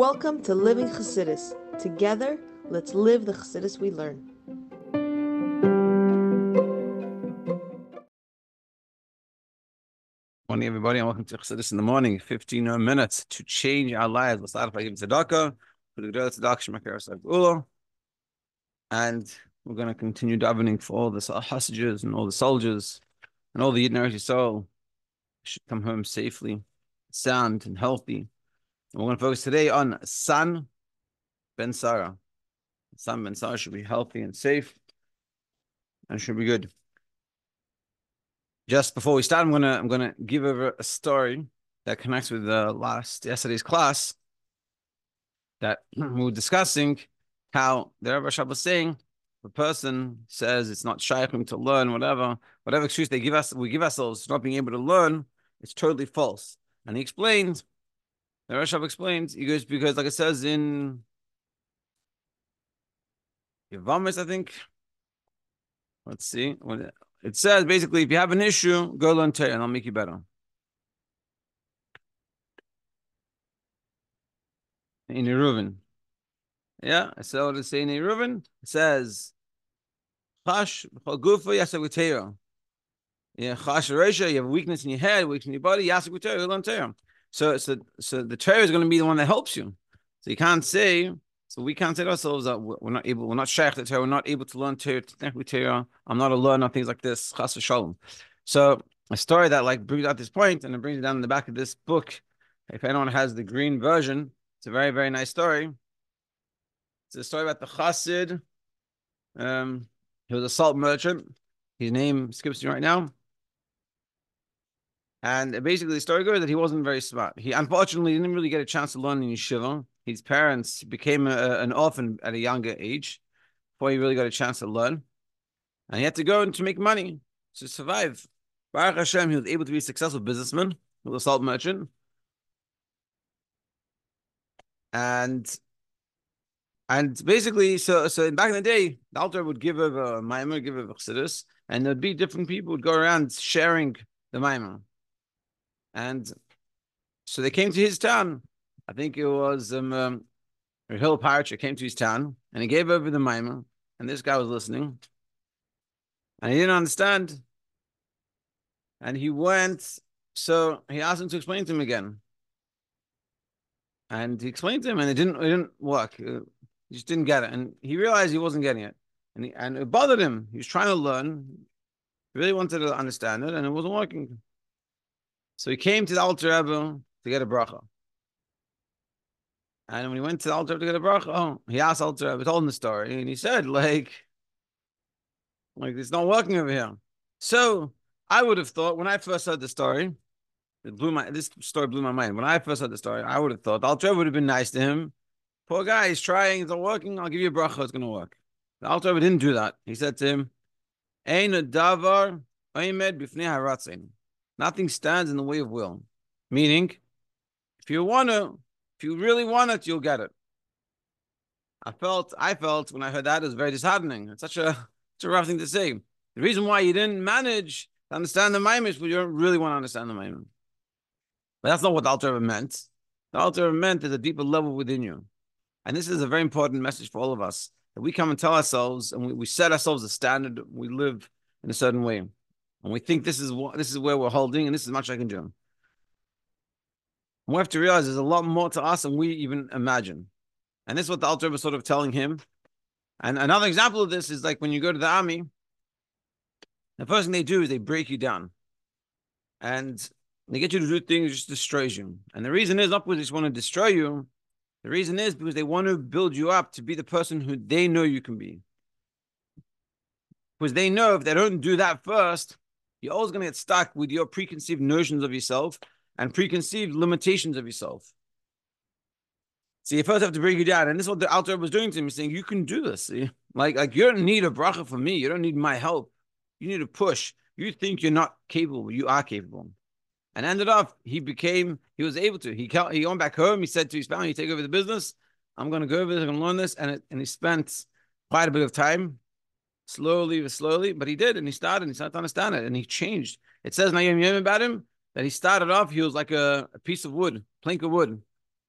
Welcome to Living Chassidus. Together, let's live the Chassidus we learn. Morning, everybody, and welcome to Chassidus in the morning. 15 minutes to change our lives. Start by giving tzedakah. And we're going to continue davening for all the hostages and all the soldiers and all the Yidden soul should come home safely, sound, and healthy. We're going to focus today on San Ben Sarah. San Ben Sarah should be healthy and safe and should be good just before we start, I'm gonna I'm gonna give over a story that connects with the last yesterday's class that we were discussing how the Rebbe Shab was saying the person says it's not shaykhim to learn, whatever, whatever excuse they give us, we give ourselves not being able to learn, it's totally false. And he explains, the Rashab explains, he goes, because like it says in Yavamis, I think. Let's see. It says basically, if you have an issue, go learn Torah and I'll make you better. In Eruvin. Yeah, I saw what it say in Eruvin. It says, Chash gufa yasag Yeah, chash resha. You have weakness in your head, weakness in your body. Yasag You learn Torah. So, so, so the Torah is going to be the one that helps you. So you can't say so we can't say ourselves that we're not able, we're not shaykh to Torah, we're not able to learn Torah, I'm not a learner, things like this, chas shalom. So a story that like brings out this point and it brings it down in the back of this book. If anyone has the green version, it's a very, very nice story. It's a story about the chassid. Um, he was a salt merchant. His name skips me right now. And basically, the story goes that he wasn't very smart. He unfortunately didn't really get a chance to learn in yeshiva his parents became a, an orphan at a younger age before he really got a chance to learn. And he had to go and to make money to survive. Baruch Hashem, he was able to be a successful businessman, a salt merchant. And and basically, so so back in the day, the Alter would give a mimer, give a chassidus, and there'd be different people would go around sharing the mimer. And so they came to his town, I think it was um, um Hillel Paritcher came to his town and he gave over the maamar, and this guy was listening. And he didn't understand. And he went, so he asked him to explain to him again. And he explained to him, and it didn't it didn't work. Uh, he just didn't get it. And he realized he wasn't getting it. And he, and it bothered him. He was trying to learn. He really wanted to understand it, and it wasn't working. So he came to the Alter Rebbe to get a bracha. And when he went to the Alter to get a bracha, oh, he asked Alter, I told him the story, and he said, like, like it's not working over here. So I would have thought when I first heard the story, it blew my this story blew my mind. When I first heard the story, I would have thought Alter would have been nice to him. Poor guy, he's trying, it's not working. I'll give you a bracha, it's gonna work. The Alter didn't do that. He said to him, Ein davar bifnei Nothing stands in the way of will. Meaning, if you want to if you really want it, you'll get it. I felt, I felt when I heard that it was very disheartening. It's such a, such a rough thing to say. The reason why you didn't manage to understand the is because you don't really want to understand the maamar. But that's not what the Alter meant. The Alter meant is a deeper level within you. And this is a very important message for all of us that we come and tell ourselves and we, we set ourselves a standard. We live in a certain way. And we think this is what this is where we're holding, and this is much I can do we have to realize there's a lot more to us than we even imagine. And this is what the Alter was sort of telling him. And another example of this is like when you go to the army, the first thing they do is they break you down. And they get you to do things just destroys you. And the reason is not because they just want to destroy you. The reason is because they want to build you up to be the person who they know you can be. Because they know if they don't do that first, you're always going to get stuck with your preconceived notions of yourself and preconceived limitations of yourself. So you first have to break you down. And this is what the Alter was doing to him, saying, You can do this. See? Like, like you don't need a bracha from me. You don't need my help. You need to push. You think you're not capable. You are capable. And ended up, he became, he was able to. He he went back home. He said to his family, "You take over the business. I'm going to go over this. I'm going to learn this." And it, and he spent quite a bit of time, slowly, slowly, but he did, and he started. And he started to understand it, and he changed. It says Yom about him that he started off, he was like a, a piece of wood, plank of wood.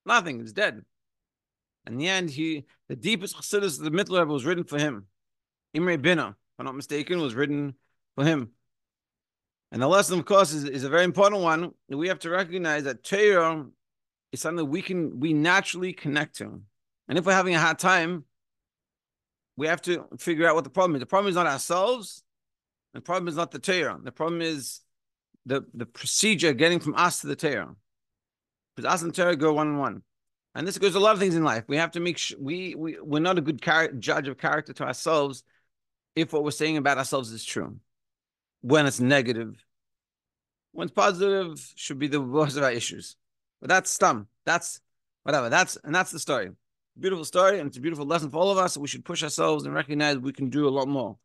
Nothing, it's dead. In the end, he the deepest chassidus of the Mittler was written for him. Imre Bina, if I'm not mistaken, was written for him. And the lesson, of course, is, is a very important one. We have to recognize that Torah is something we can we naturally connect to. And if we're having a hard time, we have to figure out what the problem is. The problem is not ourselves. The problem is not the Torah. The problem is the, the procedure getting from us to the Torah. Because us and Torah go one on one. And this goes a lot of things in life. We have to make sure we, we, we're not a good char- judge of character to ourselves if what we're saying about ourselves is true. When it's negative, when it's positive, should be the worst of our issues. But that's stum. That's whatever. That's and that's the story. Beautiful story, and it's a beautiful lesson for all of us. We should push ourselves and recognize we can do a lot more.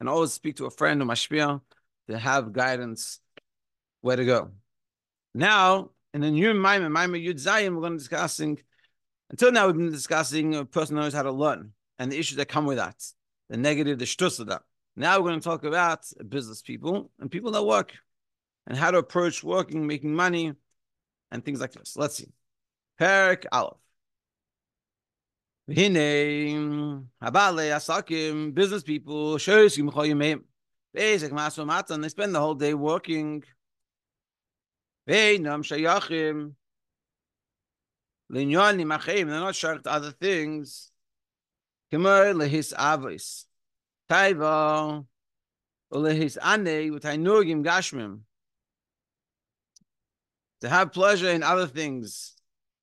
And always speak to a friend or mashpia to have guidance where to go. Now, in the new Maamar, Maamar Yud Zayin, we're going to be discussing. Until now, we've been discussing a person knows how to learn and the issues that come with that, the negative, the shtus of that. Now we're going to talk about business people and people that work and how to approach working, making money, and things like this. Let's see. Perik Aleph. Hine habale asakim business people shoysim choyim basic maso matan they spend the whole day working. Veinam shayachim linyon nimachim they're not shark to other things. Kemer lehis avis taiva ulehis ane utainugim gashmim to have pleasure in other things.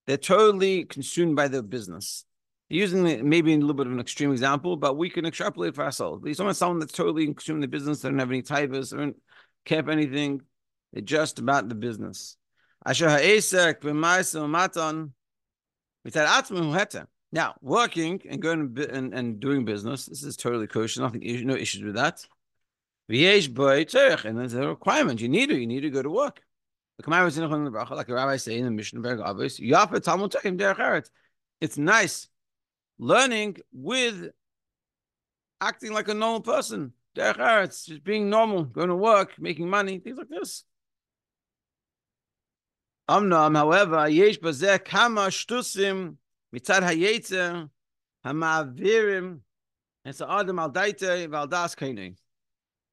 They're totally consumed by their business using maybe a little bit of an extreme example, but we can extrapolate for ourselves. There's someone, someone that's totally consuming the business, they don't have any types, they don't care for anything. They're just about the business. Now, working and going and, and doing business, this is totally kosher, nothing, no issues with that. And there's a requirement. You need to, you need to go to work. Like the rabbi say in the Mishnah, it's nice learning with acting like a normal person. It's just being normal, going to work, making money, things like this. Amnam, however, yesh kama shtusim mitzad hamavirim it's adam al daite valdas.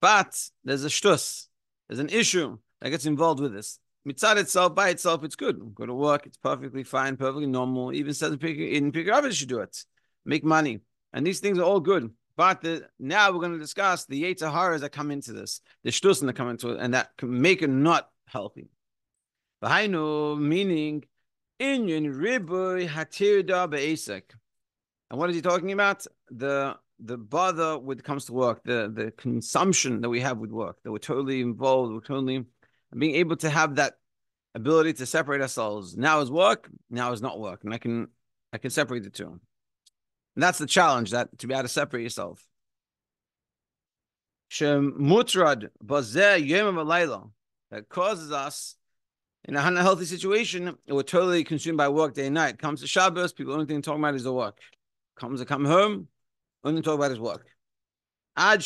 But there's a shtus, there's an issue that gets involved with this. Mitzad itself, by itself, it's good. Go to work, it's perfectly fine, perfectly normal. Even says in Pirkei should do it make money. And these things are all good. But the, now we're going to discuss the Yetzaharas that come into this, the Shtusin that come into it, and that can make it not healthy. V'hainu, meaning, Inyan riboy hatirda be'esek. And what is he talking about? The the bother when it comes to work, the the consumption that we have with work, that we're totally involved, we're totally being able to have that ability to separate ourselves. Now is work, now is not work, and I can I can separate the two. And that's the challenge that to be able to separate yourself. That causes us in a unhealthy situation, we're totally consumed by work day and night. Comes to Shabbos, people only thing talking about is the work. Comes to come home, only talk about his work. Ad.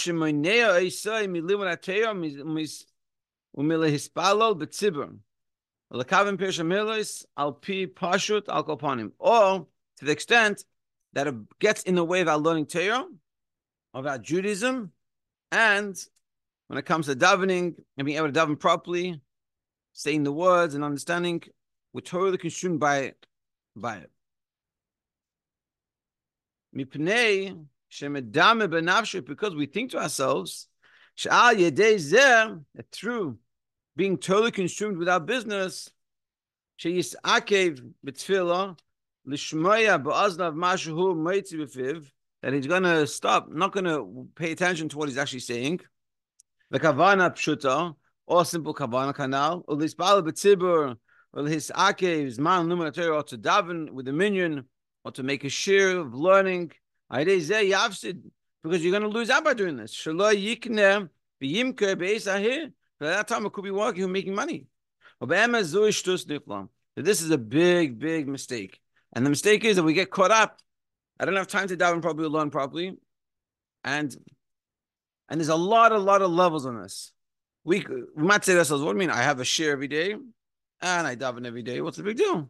Or to the extent that gets in the way of our learning Torah, of our Judaism, and when it comes to davening and being able to daven properly, saying the words and understanding, we're totally consumed by it. By it. Because we think to ourselves, that through being totally consumed with our business, lishmaya ba'aznav mashu meitzi b'fiv, that he's going to stop, not going to pay attention to what he's actually saying. The kavana pshuta, or simple kavana kanal, or lispal b'tzibur, or his akev, man numer or to daven with a minyan, or to make a share of learning. Because you're going to lose out by doing this. Shalom yikne b'yimke b'esahir. By that time, it could be working making money. This is a big, big mistake. And the mistake is that we get caught up. I don't have time to daven properly, learn properly. And and there's a lot, a lot of levels on this. We, we might say to ourselves, what do you mean? I have a share every day and I daven every day. What's the big deal?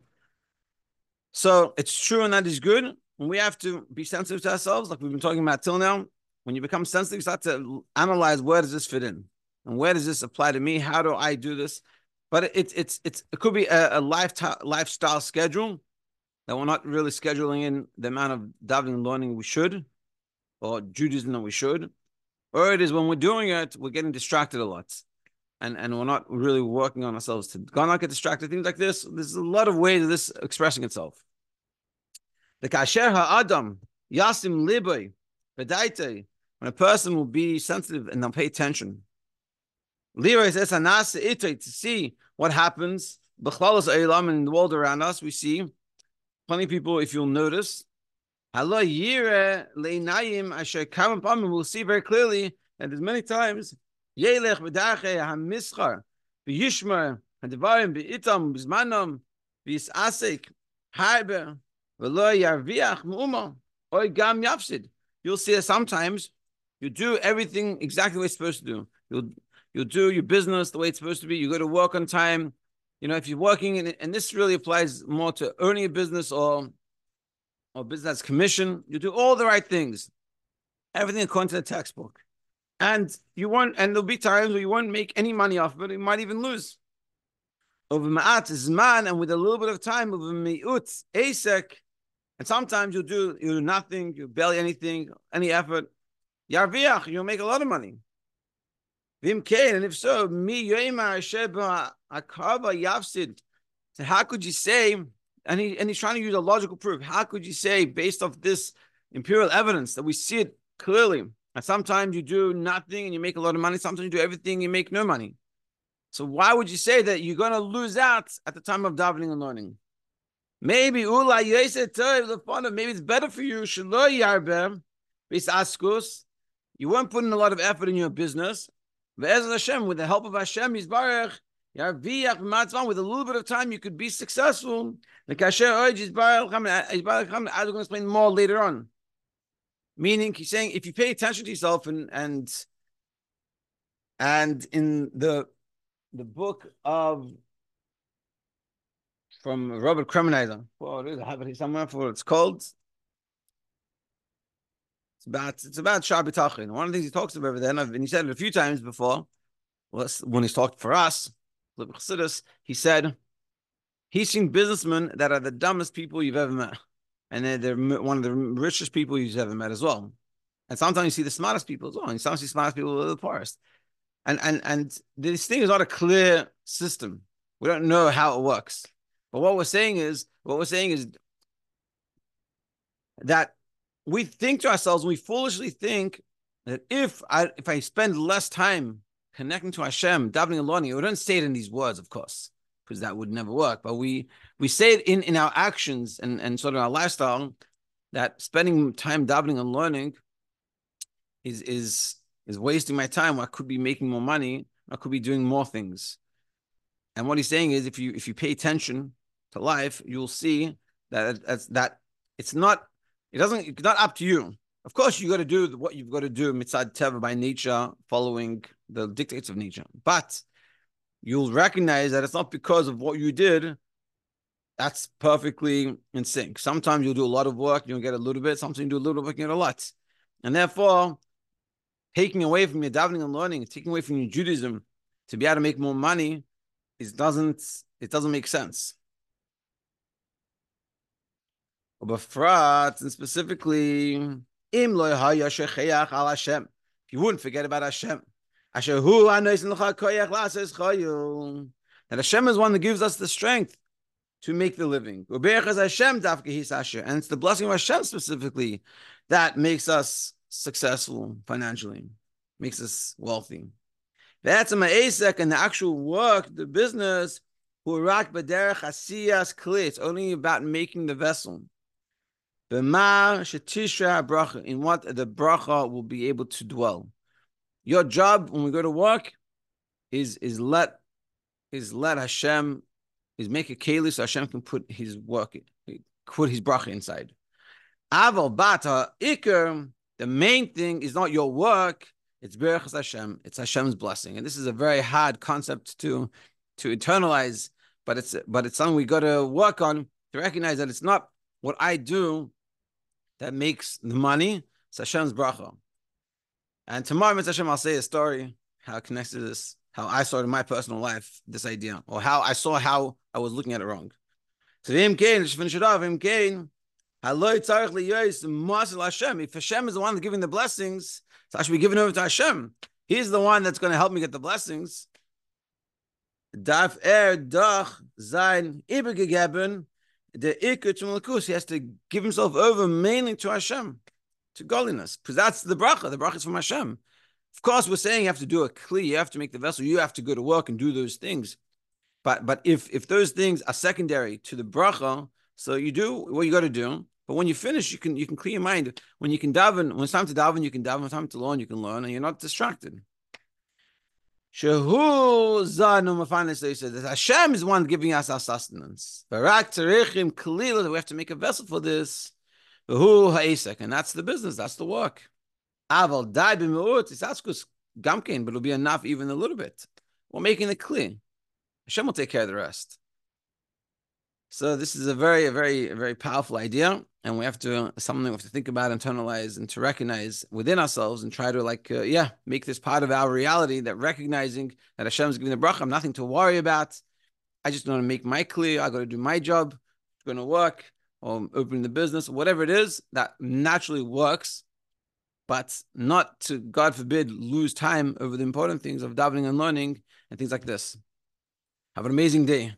So it's true and that is good. when we have to be sensitive to ourselves, like we've been talking about till now, when you become sensitive, you start to analyze where does this fit in, and where does this apply to me? How do I do this? But it's it's it's it could be a, a lifestyle lifestyle schedule that we're not really scheduling in the amount of davening learning we should, or Judaism that we should, or it is when we're doing it, we're getting distracted a lot, and and we're not really working on ourselves to go not get distracted. Things like this. There's a lot of ways of this expressing itself. The kasher ha'adam yasim liboy bedaite when a person will be sensitive and they'll pay attention. Leroy says to see what happens. in the world around us, we see plenty of people, if you'll notice, we'll see very clearly that there's many times Yelech v'dache ha'mischar v'yishmar ha'devarim v'itam b'zmanam v'yisasek harbe v'lo yarviach mu'uma oy gam yafsid. You'll see that sometimes you do everything exactly way it's supposed to do. You'll you'll do your business the way it's supposed to be. You go to work on time. You know, if you're working in and this really applies more to earning a business or or business commission, you do all the right things, everything according to the textbook. And you won't, and there'll be times where you won't make any money off of it, you might even lose. Over ma'at zman, and with a little bit of time, over mi'ut asek, and sometimes you'll do you do nothing, you barely anything, any effort. Yarviach, you'll make a lot of money. And if so, me yoima sheba akava yafsid. So how could you say? And he and he's trying to use a logical proof. How could you say, based off this imperial evidence, that we see it clearly? And sometimes you do nothing and you make a lot of money. Sometimes you do everything and you make no money. So why would you say that you're going to lose out at the time of davening and learning? Maybe ula maybe it's better for you. You weren't putting a lot of effort in your business. Hashem, with the help of Hashem, Yisbarach, with a little bit of time, you could be successful. The kasher Yisbarach, I'm going to explain more later on. Meaning, he's saying if you pay attention to yourself and and and in the the book of from Robert Kremenizer, well, I have it somewhere for it's called. About it's about Shabbat Tachin. One of the things he talks about over there, and, he said it a few times before, when he's talked for us, he said he's seen businessmen that are the dumbest people you've ever met and they're, they're one of the richest people you've ever met as well. And sometimes you see the smartest people as well. And sometimes you see smartest people are the poorest. And and and this thing is not a clear system. We don't know how it works. But what we're saying is, what we're saying is that we think to ourselves, we foolishly think that if I if I spend less time connecting to Hashem, davening and learning, we don't say it in these words, of course because that would never work. But we we say it in in our actions and and sort of our lifestyle that spending time davening and learning is is is wasting my time. I could be making more money. I could be doing more things. And what he's saying is, if you if you pay attention to life, you'll see that that's that it's not it doesn't it's not up to you. Of course, you got to do what you've got to do mitzad teva by nature, following the dictates of nature. But you'll recognize that it's not because of what you did. That's perfectly in sync. Sometimes you'll do a lot of work, you'll get a little bit. Sometimes you do a little bit, you get a lot. And therefore, taking away from your davening and learning, taking away from your Judaism to be able to make more money, it doesn't it doesn't make sense. And specifically, im If you wouldn't forget about Hashem, that Hashem is one that gives us the strength to make the living. And it's the blessing of Hashem specifically that makes us successful financially, makes us wealthy. That's my Asek and the actual work, the business, it's only about making the vessel. In what the bracha will be able to dwell. Your job when we go to work is is let is let Hashem is make a keli so Hashem can put his work put his bracha inside. Aval bata ikr. The main thing is not your work; it's berachas Hashem. It's Hashem's blessing, and this is a very hard concept to to internalize. But it's but it's something we got to work on to recognize that it's not what I do that makes the money. It's Hashem's bracha. And tomorrow. Hashem, I'll say a story how to this, how I saw in my personal life, this idea, or how I saw how I was looking at it wrong. So, Vim Kain, let's finish it off. Vim Kain, if Hashem is the one that's giving the blessings, so I should be giving over to Hashem. He's the one that's going to help me get the blessings. Darf er doch sein übergegeben, der Iker zum Lakus. He has to give himself over mainly to Hashem, to godliness, because that's the bracha. The bracha is from Hashem. Of course, we're saying you have to do a kli, you have to make the vessel, you have to go to work and do those things. But but if if those things are secondary to the bracha, so you do what you got to do. But when you finish, you can you can clear your mind. When you can daven, when it's time to daven, you can daven. When it's time to learn, you can learn, and you're not distracted. Shehu zanu that Hashem is one giving us our sustenance. We have to make a vessel for this. And that's the business. That's the work. But it'll be enough even a little bit. We're making it clear. Hashem will take care of the rest. So this is a very, very, very powerful idea, and we have to something we have to think about, internalize, and to recognize within ourselves, and try to like, uh, yeah, make this part of our reality. That recognizing that Hashem is giving the bracha, I'm nothing to worry about. I just want to make my clear. I got to do my job. It's going to work or open the business, whatever it is that naturally works, but not to God forbid lose time over the important things of davening and learning and things like this. Have an amazing day.